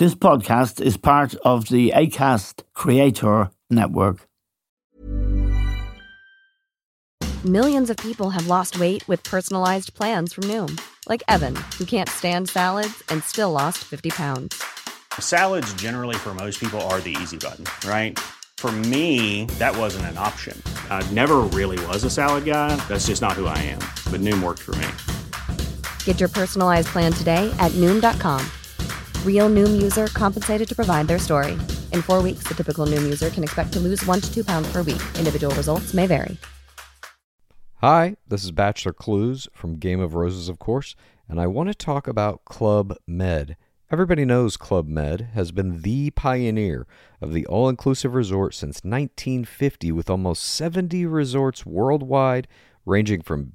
This podcast is part of the ACAST Creator Network. Millions of people have lost weight with personalized plans from Noom, like Evan, who can't stand salads and still lost 50 pounds. Salads, generally, for most people, are the easy button, right? For me, that wasn't an option. I never really was a salad guy. That's just not who I am. But Noom worked for me. Get your personalized plan today at Noom.com. Real Noom user compensated to provide their story. In four weeks, the typical Noom user can expect to lose one to two pounds per week. Individual results may vary. Hi, this is Bachelor Clues from Game of Roses, of course, and I want to talk about Club Med. Everybody knows Club Med has been the pioneer of the all inclusive resort since 1950, with almost 70 resorts worldwide, ranging from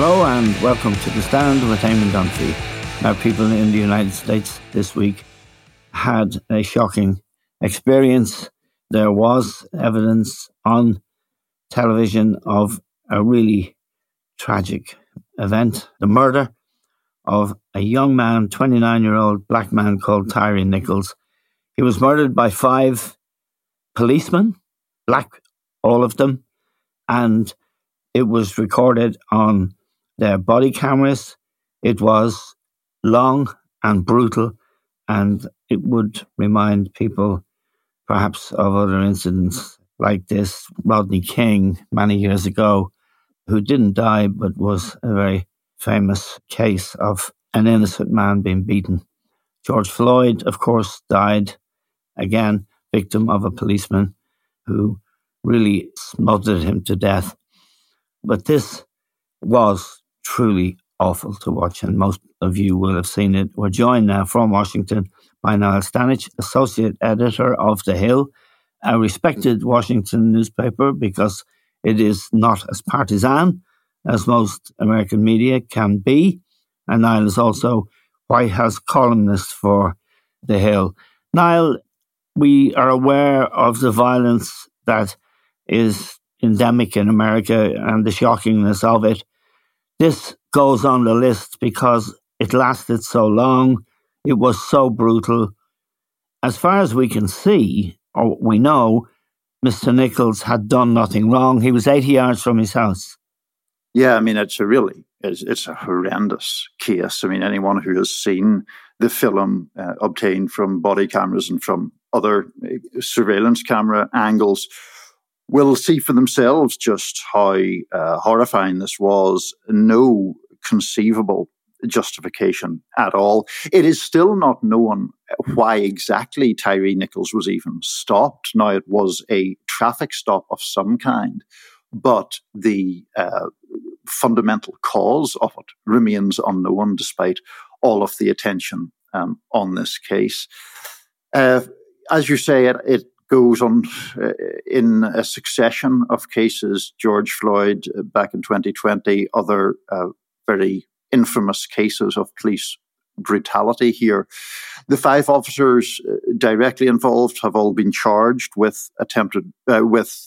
Hello and welcome to The Stand with Eamon Dunphy. Now, people in the United States this week had a shocking experience. There was evidence on television of a really tragic event the murder of a young man, 29 year old black man called Tyre Nichols. He was murdered by five policemen, black, all of them, and it was recorded on their body cameras. It was long and brutal, and it would remind people perhaps of other incidents like this. Rodney King, many years ago, who didn't die but was a very famous case of an innocent man being beaten. George Floyd, of course, died again, victim of a policeman who really smothered him to death. But this was truly awful to watch, and most of you will have seen it. We're joined now from Washington by Niall Stanage, Associate Editor of The Hill, a respected Washington newspaper because it is not as partisan as most American media can be. And Niall is also White House columnist for The Hill. Niall, we are aware of the violence that is endemic in America and the shockingness of it. This goes on the list because it lasted so long, it was so brutal. As far as we can see, or we know, Mr. Nichols had done nothing wrong. He was 80 yards from his house. Yeah, I mean, it's a really, it's, it's a horrendous case. I mean, anyone who has seen the film uh, obtained from body cameras and from other uh, surveillance camera angles will see for themselves just how uh, horrifying this was. No conceivable justification at all. It is still not known why exactly Tyre Nichols was even stopped. Now, it was a traffic stop of some kind, but the uh, fundamental cause of it remains unknown despite all of the attention um, on this case. Uh, as you say, it, it goes on uh, in a succession of cases. George Floyd uh, back in 2020, other uh, very infamous cases of police brutality here. The five officers uh, directly involved have all been charged with attempted uh, with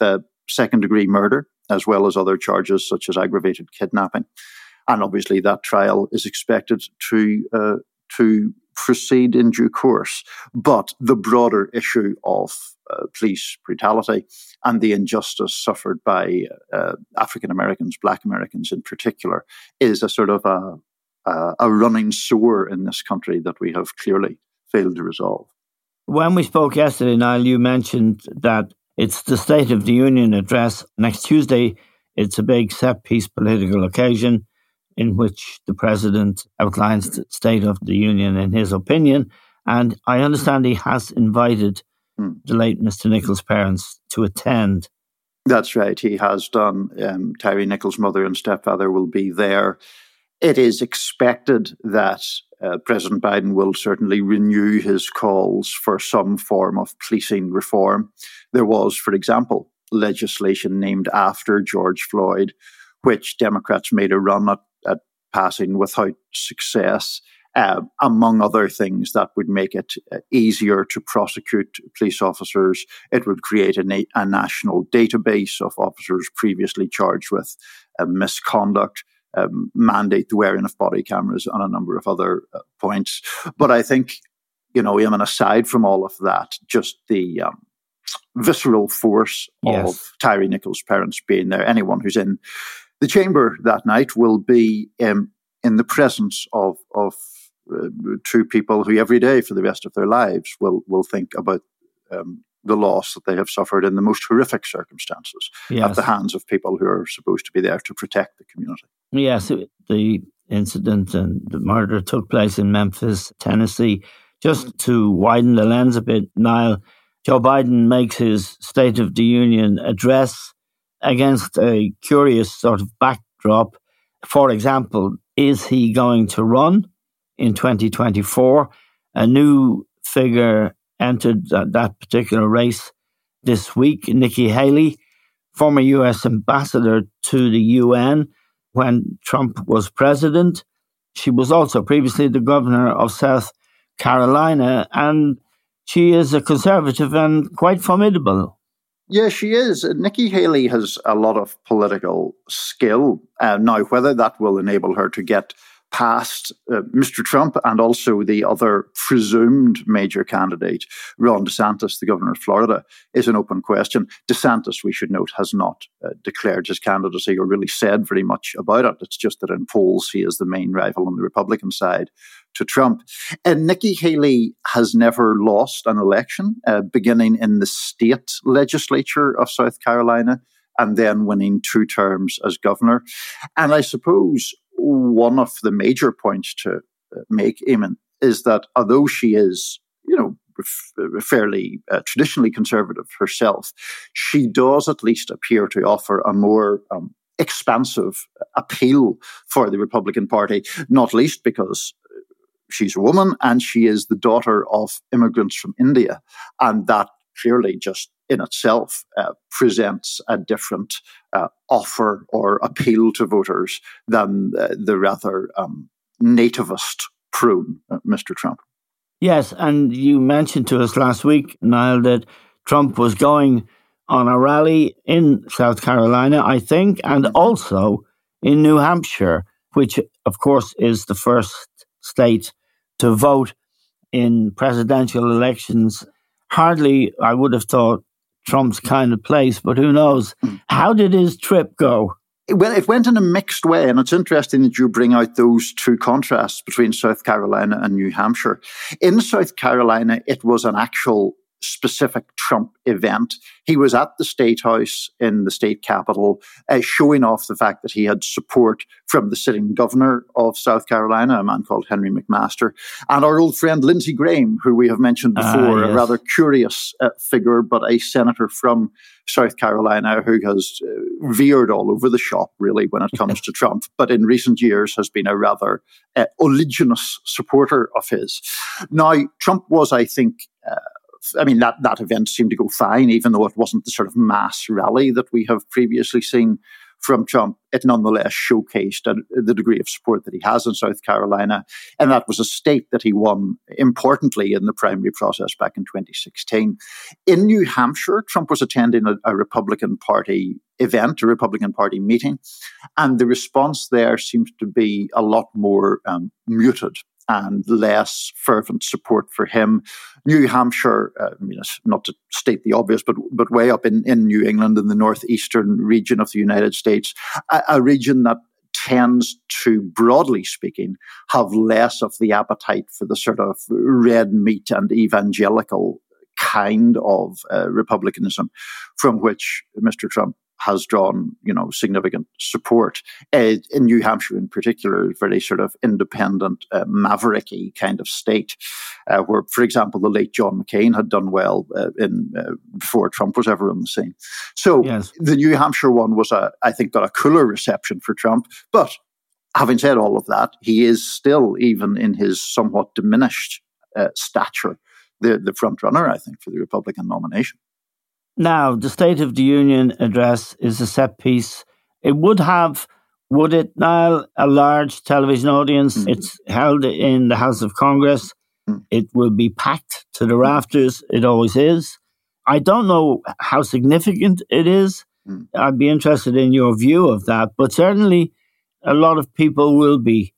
second degree murder, as well as other charges such as aggravated kidnapping. And obviously, that trial is expected to to proceed in due course. But the broader issue of uh, police brutality and the injustice suffered by uh, African Americans, Black Americans in particular, is a sort of a, a, a running sore in this country that we have clearly failed to resolve. When we spoke yesterday, Niall, you mentioned that it's the State of the Union address next Tuesday. It's a big set piece political occasion in which the president outlines the State of the Union in his opinion. And I understand he has invited mm. the late Mr. Nichols' parents to attend. That's right. He has done. Um, Tyre Nichols' mother and stepfather will be there. it is expected that uh, President Biden will certainly renew his calls for some form of policing reform. There was, for example, legislation named after George Floyd, which Democrats made a run at passing without success. Uh, among other things that would make it easier to prosecute police officers. It would create a, a national database of officers previously charged with uh, misconduct um, mandate the wearing of body cameras on a number of other uh, points. But I think, you know, even aside from all of that, just the um, visceral force yes. of Tyre Nichols' parents being there, anyone who's in the chamber that night will be um, in the presence of, of uh, two people who every day for the rest of their lives will, will think about um, the loss that they have suffered in the most horrific circumstances yes. at the hands of people who are supposed to be there to protect the community. Yes, the incident and the murder took place in Memphis, Tennessee. Just to widen the lens a bit, Niall, Joe Biden makes his State of the Union address against a curious sort of backdrop. For example, is he going to run in 2024? A new figure entered that, particular race this week. Nikki Haley, former US ambassador to the UN when Trump was president. She was also previously the governor of South Carolina, and she is a conservative and quite formidable. Yeah, she is. Nikki Haley has a lot of political skill. Uh, now, whether that will enable her to get past uh, Mr. Trump and also the other presumed major candidate, Ron DeSantis, the governor of Florida, is an open question. DeSantis, we should note, has not uh, declared his candidacy or really said very much about it. It's just that in polls he is the main rival on the Republican side to Trump. And Nikki Haley has never lost an election, uh, beginning in the state legislature of South Carolina and then winning two terms as governor. And I suppose one of the major points to uh, make, Eamon, is that although she is, you know, fairly uh, traditionally conservative herself, she does at least appear to offer a more um, expansive appeal for the Republican Party, not least because she's a woman and she is the daughter of immigrants from India. And that clearly just in itself uh, presents a different uh, offer or appeal to voters than uh, the rather um, nativist prune, uh, Mr. Trump. Yes, and you mentioned to us last week, Niall, that Trump was going on a rally in South Carolina, I think, and also in New Hampshire, which, of course, is the first state to vote in presidential elections. Hardly, I would have thought, Trump's kind of place, but who knows? Hmm. How did his trip go? Well, it went in a mixed way, and it's interesting that you bring out those two contrasts between South Carolina and New Hampshire. In South Carolina, it was an actual specific Trump event. He was at the State House in the state capital, uh, showing off the fact that he had support from the sitting governor of South Carolina, a man called Henry McMaster, and our old friend Lindsey Graham, who we have mentioned ah, before, uh, yes. a rather curious uh, figure, but a senator from South Carolina who has uh, veered all over the shop, really, when it comes to Trump, but in recent years has been a rather uh, oleaginous supporter of his. Now, Trump was, I think, uh, I mean, that, that event seemed to go fine, even though it wasn't the sort of mass rally that we have previously seen from Trump. It nonetheless showcased the degree of support that he has in South Carolina. And that was a state that he won importantly in the primary process back in 2016. In New Hampshire, Trump was attending a, a Republican Party event, a Republican Party meeting. And the response there seems to be a lot more um, muted and less fervent support for him. New Hampshire, uh, I mean, not to state the obvious, but but way up in, in New England in the northeastern region of the United States, a, a region that tends to, broadly speaking, have less of the appetite for the sort of red meat and evangelical kind of uh, republicanism from which Mr. Trump has drawn, you know, significant support. Uh, in New Hampshire, in particular, very sort of independent, uh, mavericky kind of state, uh, where, for example, the late John McCain had done well uh, in uh, before Trump was ever on the scene. So yes. the New Hampshire one was a, I think, got a cooler reception for Trump, but having said all of that, he is still, even in his somewhat diminished uh, stature, the, the front runner, I think, for the Republican nomination. Now, the State of the Union address is a set piece. It would have, would it now, a large television audience? Mm. It's held in the House of Congress. Mm. It will be packed to the rafters. It always is. I don't know how significant it is. Mm. I'd be interested in your view of that, but certainly a lot of people will be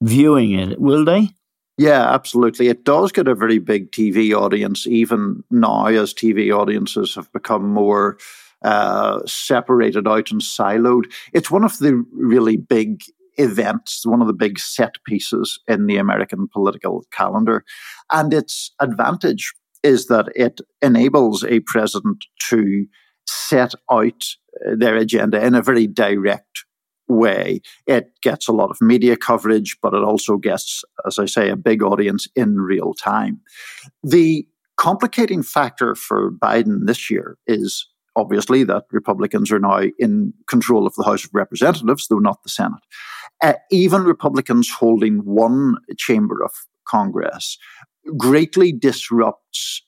viewing it, will they? Yeah, absolutely. It does get a very big TV audience, even now as TV audiences have become more uh, separated out and siloed. It's one of the really big events, one of the big set pieces in the American political calendar. And its advantage is that it enables a president to set out their agenda in a very direct way. It gets a lot of media coverage, but it also gets, as I say, a big audience in real time. The complicating factor for Biden this year is obviously that Republicans are now in control of the House of Representatives, though not the Senate. Uh, even Republicans holding one chamber of Congress greatly disrupts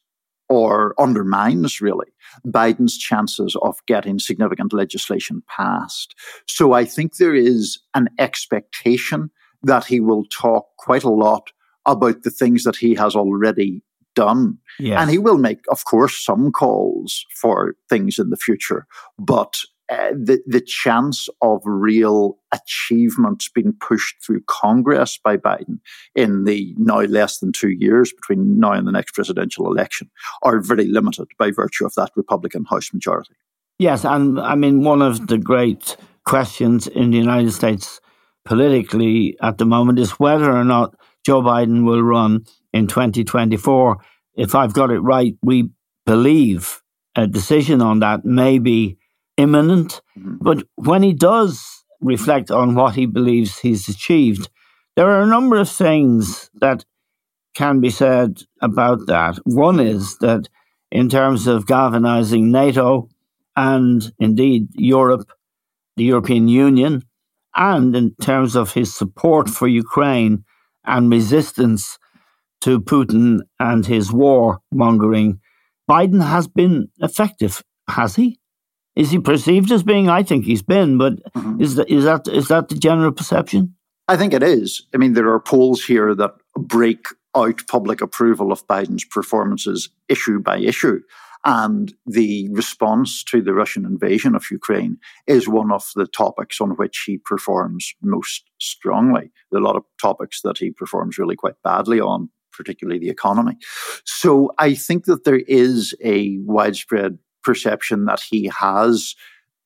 or undermines really Biden's chances of getting significant legislation passed. So I think there is an expectation that he will talk quite a lot about the things that he has already done. Yes. And he will make, of course, some calls for things in the future, but uh, the the chance of real achievements being pushed through Congress by Biden in the now less than two years between now and the next presidential election are very limited by virtue of that Republican House majority. Yes, and I mean one of the great questions in the United States politically at the moment is whether or not Joe Biden will run in 2024. If I've got it right, we believe a decision on that may be imminent. Mm-hmm. But when he does reflect on what he believes he's achieved, there are a number of things that can be said about that. One is that in terms of galvanizing NATO and indeed Europe, the European Union, and in terms of his support for Ukraine and resistance to Putin and his war mongering, Biden has been effective, has he? Is he perceived as being? I think he's been, but mm-hmm. is that is that is that the general perception? I think it is. I mean, there are polls here that break out public approval of Biden's performances issue by issue. And the response to the Russian invasion of Ukraine is one of the topics on which he performs most strongly. There are a lot of topics that he performs really quite badly on, particularly the economy. So I think that there is a widespread perception that he has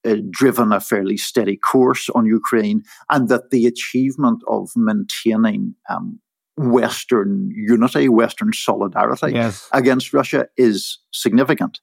uh, driven a fairly steady course on Ukraine and that the achievement of maintaining um, Western unity, Western solidarity yes. against Russia is significant.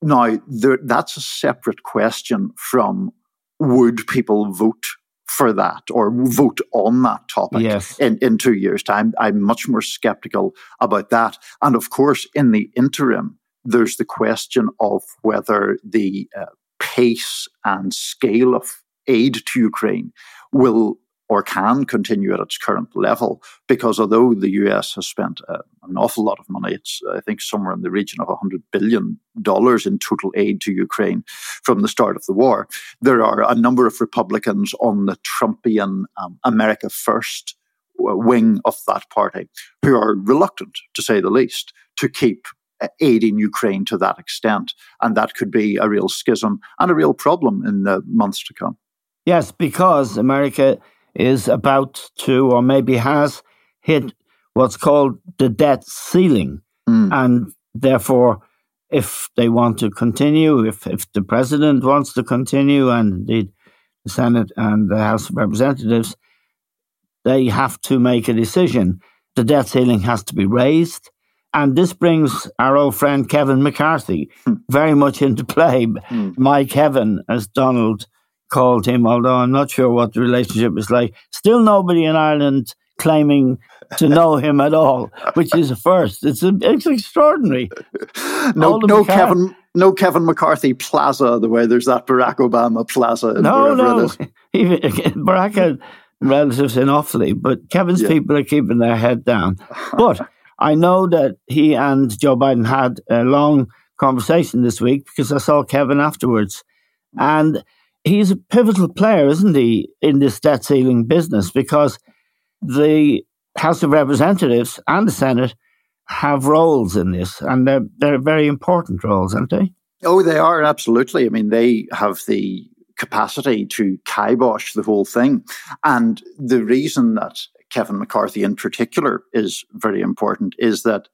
Now, there, that's a separate question from would people vote for that or vote on that topic yes. in, in two years' time? I'm much more skeptical about that. And of course, in the interim, there's the question of whether the uh, pace and scale of aid to Ukraine will or can continue at its current level. Because although the US has spent uh, an awful lot of money, it's, I think, somewhere in the region of $100 billion in total aid to Ukraine from the start of the war, there are a number of Republicans on the Trumpian um, America First uh, wing of that party who are reluctant, to say the least, to keep aiding Ukraine to that extent. And that could be a real schism and a real problem in the months to come. Yes, because America is about to, or maybe has, hit what's called the debt ceiling. Mm. And therefore, if they want to continue, if, if the president wants to continue, and indeed the Senate and the House of Representatives, they have to make a decision. The debt ceiling has to be raised. And this brings our old friend Kevin McCarthy hmm. very much into play. Mm. My Kevin, as Donald called him, although I'm not sure what the relationship is like. Still nobody in Ireland claiming to know him at all, which is a first. It's a, it's extraordinary. no, no Kevin, no Kevin McCarthy Plaza. The way there's that Barack Obama Plaza. No, no, Even, Barack relatives in Offaly, but Kevin's Yeah. people are keeping their head down. But I know that he and Joe Biden had a long conversation this week because I saw Kevin afterwards. And he's a pivotal player, isn't he, in this debt ceiling business because the House of Representatives and the Senate have roles in this, and they're, they're very important roles, aren't they? Oh, they are absolutely. I mean, they have the capacity to kibosh the whole thing. And the reason that Kevin McCarthy in particular is very important is that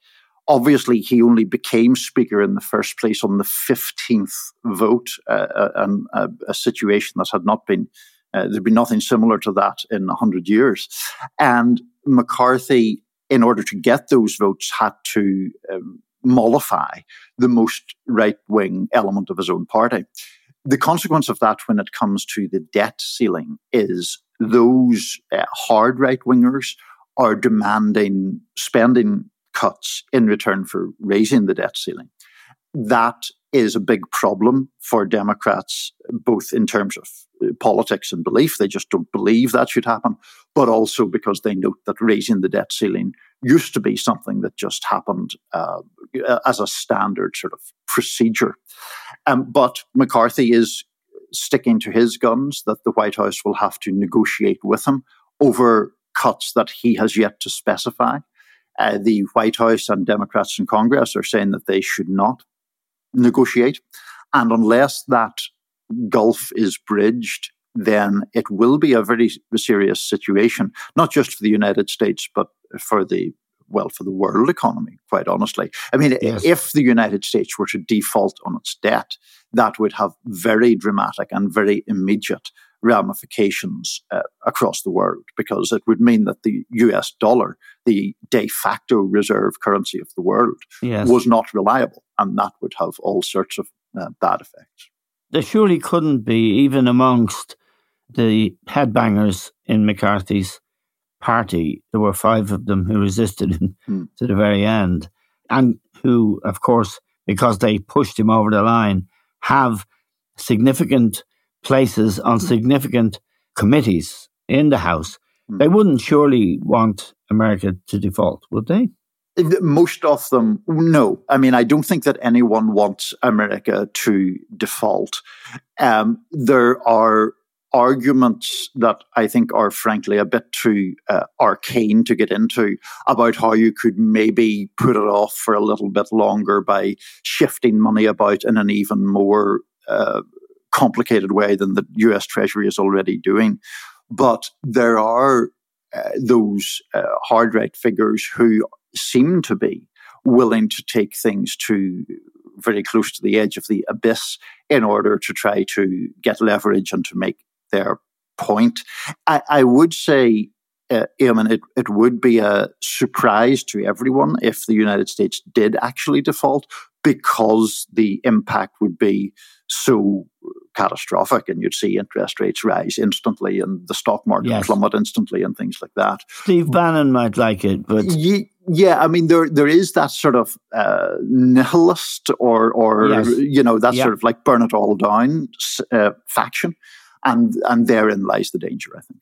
obviously he only became speaker in the first place on the 15th vote, uh, uh, and uh, a situation that had not been, uh, there'd been nothing similar to that in 100 years. And McCarthy, in order to get those votes, had to um, mollify the most right wing element of his own party. The consequence of that when it comes to the debt ceiling is those uh, hard right wingers are demanding spending cuts in return for raising the debt ceiling. That is a big problem for Democrats, both in terms of uh, politics and belief. They just don't believe that should happen, but also because they note that raising the debt ceiling used to be something that just happened uh, as a standard sort of procedure. Um, but McCarthy is sticking to his guns that the White House will have to negotiate with him over cuts that he has yet to specify. Uh, the White House and Democrats in Congress are saying that they should not negotiate. And unless that gulf is bridged, then it will be a very serious situation, not just for the United States, but for the well, for the world economy, quite honestly. I mean, Yes. if the United States were to default on its debt, that would have very dramatic and very immediate ramifications uh, across the world because it would mean that the US dollar, the de facto reserve currency of the world, Yes. was not reliable. And that would have all sorts of uh, bad effects. there surely couldn't be, even amongst the headbangers in McCarthy's party. There were five of them who resisted him Hmm. to the very end, and who, of course, because they pushed him over the line, have significant places on significant committees in the House. Hmm. They wouldn't surely want America to default, would they? Most of them, no. I mean, I don't think that anyone wants America to default. Um, there are arguments that I think are frankly a bit too uh, arcane to get into about how you could maybe put it off for a little bit longer by shifting money about in an even more uh, complicated way than the US Treasury is already doing. But there are uh, those uh, hard right figures who seem to be willing to take things to very close to the edge of the abyss in order to try to get leverage and to make their point. I, I would say, uh, Eamon, it, it would be a surprise to everyone if the United States did actually default because the impact would be so catastrophic and you'd see interest rates rise instantly and the stock market Yes. plummet instantly and things like that. Steve Bannon might like it, but Ye- yeah, I mean there there is that sort of uh, nihilist or or Yes. you know that Yeah. sort of like burn it all down uh, faction, and and therein lies the danger. I think.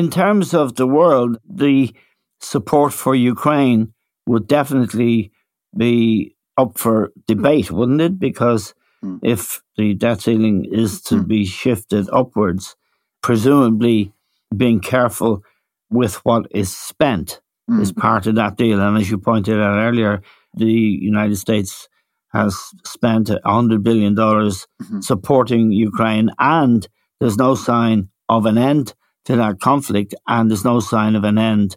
in terms of the world, the support for Ukraine would definitely be up for debate, wouldn't it? Because Mm. if the debt ceiling is to Mm. be shifted upwards, presumably being careful with what is spent Mm. is part of that deal. And as you pointed out earlier, the United States has spent $100 billion Mhm. supporting Ukraine, and there's no sign of an end to that conflict, and there's no sign of an end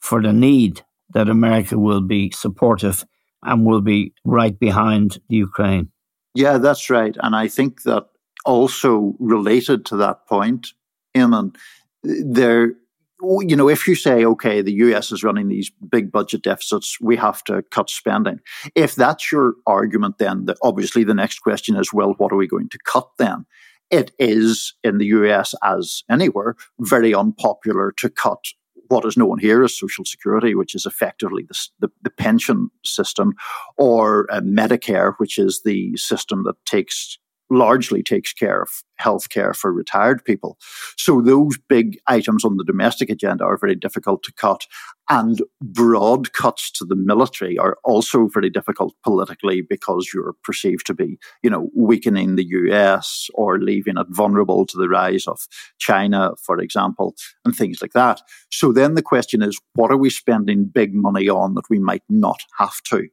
for the need that America will be supportive and will be right behind Ukraine. Yeah, that's right, and I think that also related to that point, Eamon, there. You know, if you say, okay, the US is running these big budget deficits, we have to cut spending. If that's your argument, then the, obviously the next question is, well, what are we going to cut then? It is in the US, as anywhere, very unpopular to cut what is known here as Social Security, which is effectively the, the, the pension system, or uh, Medicare, which is the system that takes largely takes care of health care for retired people. So those big items on the domestic agenda are very difficult to cut. And broad cuts to the military are also very difficult politically because you're perceived to be, you know, weakening the US or leaving it vulnerable to the rise of China, for example, and things like that. So then the question is, what are we spending big money on that we might not have to?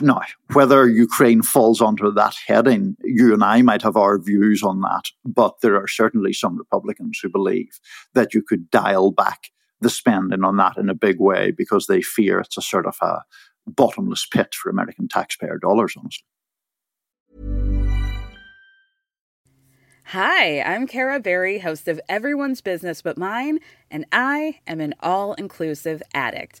Now, whether Ukraine falls under that heading, you and I might have our views on that, but there are certainly some Republicans who believe that you could dial back the spending on that in a big way because they fear it's a sort of a bottomless pit for American taxpayer dollars, honestly. Hi, I'm Kara Berry, host of Everyone's Business But Mine, and I am an all inclusive addict.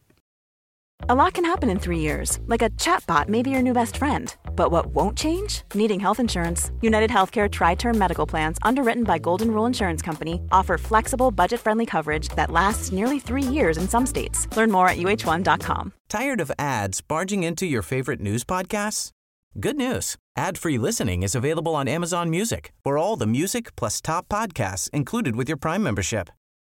A lot can happen in three years, like a chatbot may be your new best friend. But what won't change? Needing health insurance. United Healthcare Tri Term Medical Plans, underwritten by Golden Rule Insurance Company, offer flexible, budget friendly coverage that lasts nearly three years in some states. Learn more at uh1.com. Tired of ads barging into your favorite news podcasts? Good news ad free listening is available on Amazon Music for all the music plus top podcasts included with your Prime membership.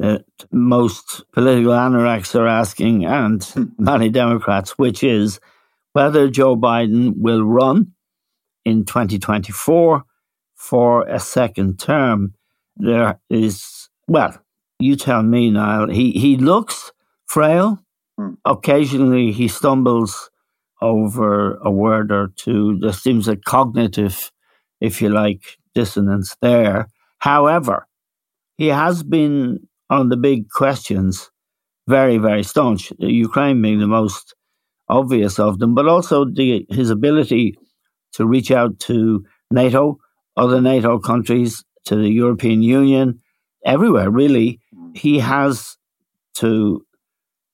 that most political anoraks are asking, and many Democrats, which is whether Joe Biden will run in 2024 for a second term. There is, well, you tell me, Niall. He, he looks frail. Hmm. Occasionally he stumbles over a word or two. There seems a cognitive, if you like, dissonance there. However, he has been on the big questions, very, very staunch, Ukraine being the most obvious of them, but also the, his ability to reach out to NATO, other NATO countries, to the European Union, everywhere, really. He has, to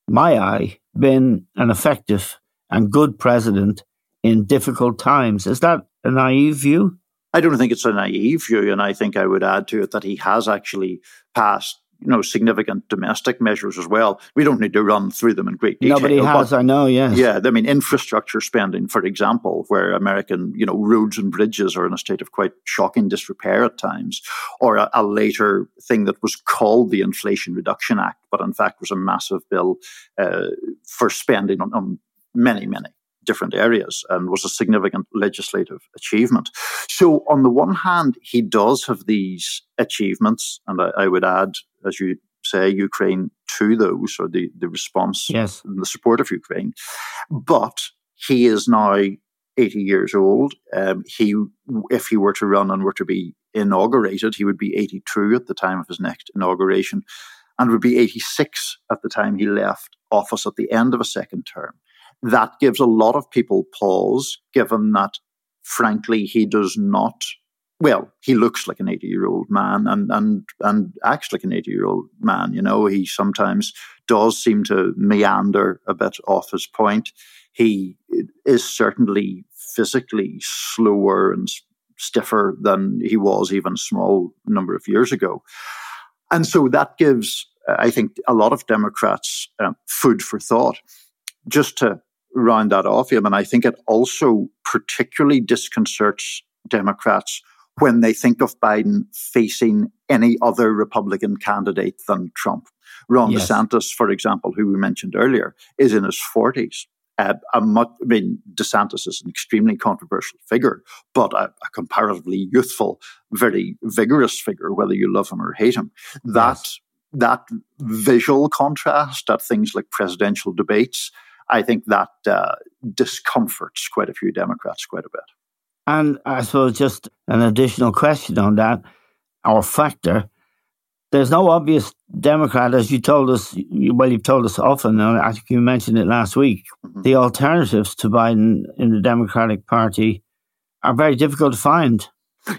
my eye, been an effective and good president in difficult times. Is that a naive view? I don't think it's a naive view, and I think I would add to it that he has actually passed you know significant domestic measures as well. We don't need to run through them in great detail. Nobody has, I know. Yes. Yeah, I mean infrastructure spending, for example, where American you know roads and bridges are in a state of quite shocking disrepair at times, or a, a later thing that was called the Inflation Reduction Act, but in fact was a massive bill uh, for spending on, on many, many different areas and was a significant legislative achievement. So, on the one hand, he does have these achievements, and I, I would add, as you say, Ukraine to those, or the, the response yes. and the support of Ukraine. But he is now 80 years old. Um, he, if he were to run and were to be inaugurated, he would be 82 at the time of his next inauguration and would be 86 at the time he left office at the end of a second term that gives a lot of people pause, given that, frankly, he does not. Well, he looks like an 80 year old man and, and, and acts like an 80 year old man. You know, he sometimes does seem to meander a bit off his point. He is certainly physically slower and stiffer than he was even a small number of years ago. And so that gives, I think, a lot of Democrats uh, food for thought. just to round that off, I mean, I think it also particularly disconcerts Democrats when they think of Biden facing any other Republican candidate than Trump. Ron yes. DeSantis, for example, who we mentioned earlier, is in his 40s. Uh, much, I mean, DeSantis is an extremely controversial figure, but a, a, comparatively youthful, very vigorous figure, whether you love him or hate him. That yes. that visual contrast at things like presidential debates, I think that uh, discomforts quite a few Democrats quite a bit. And I suppose just an additional question on that, or factor. There's no obvious Democrat, as you told us. Well, you've told us often. And I think you mentioned it last week. Mm-hmm. The alternatives to Biden in the Democratic Party are very difficult to find.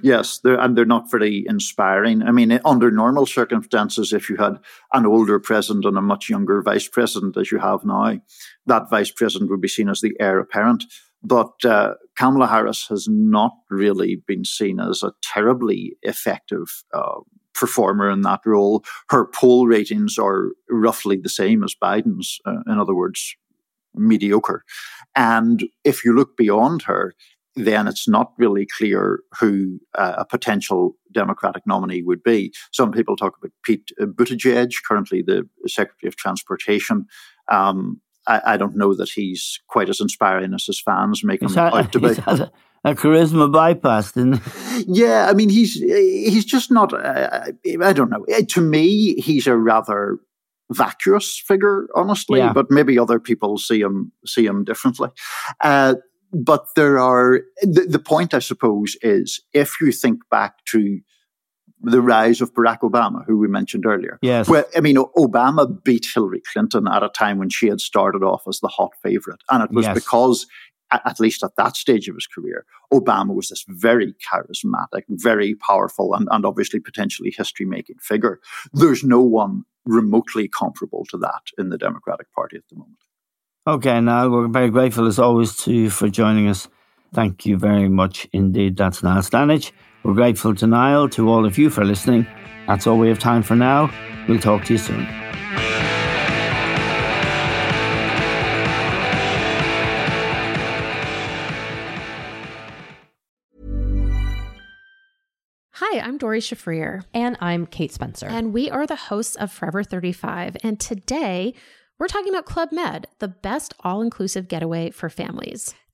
Yes, they're, and they're not very inspiring. I mean, under normal circumstances, if you had an older president and a much younger vice president, as you have now, that vice president would be seen as the heir apparent. But uh, Kamala Harris has not really been seen as a terribly effective uh, performer in that role. Her poll ratings are roughly the same as Biden's, uh, in other words, mediocre. And if you look beyond her, then it's not really clear who uh, a potential Democratic nominee would be. Some people talk about Pete Buttigieg, currently the Secretary of Transportation. Um, I, I, don't know that he's quite as inspiring as his fans make him had, out to be. A, a, charisma bypass, didn't he? Yeah, I mean, he's he's just not. Uh, I don't know. Uh, to me, he's a rather vacuous figure, honestly. Yeah. But maybe other people see him see him differently. Uh, but there are the, the point, I suppose, is if you think back to the rise of Barack Obama, who we mentioned earlier. Yes. Well, I mean, Obama beat Hillary Clinton at a time when she had started off as the hot favorite. And it was yes. because, at least at that stage of his career, Obama was this very charismatic, very powerful, and, and obviously potentially history making figure. There's no one remotely comparable to that in the Democratic Party at the moment. Okay, now we're very grateful as always to you for joining us. Thank you very much indeed. That's Niall Stanage. We're grateful to Niall, to all of you for listening. That's all we have time for now. We'll talk to you soon. Hi, I'm Doree Shafrir. And I'm Kate Spencer. And we are the hosts of Forever 35. And today, we're talking about Club Med, the best all inclusive getaway for families.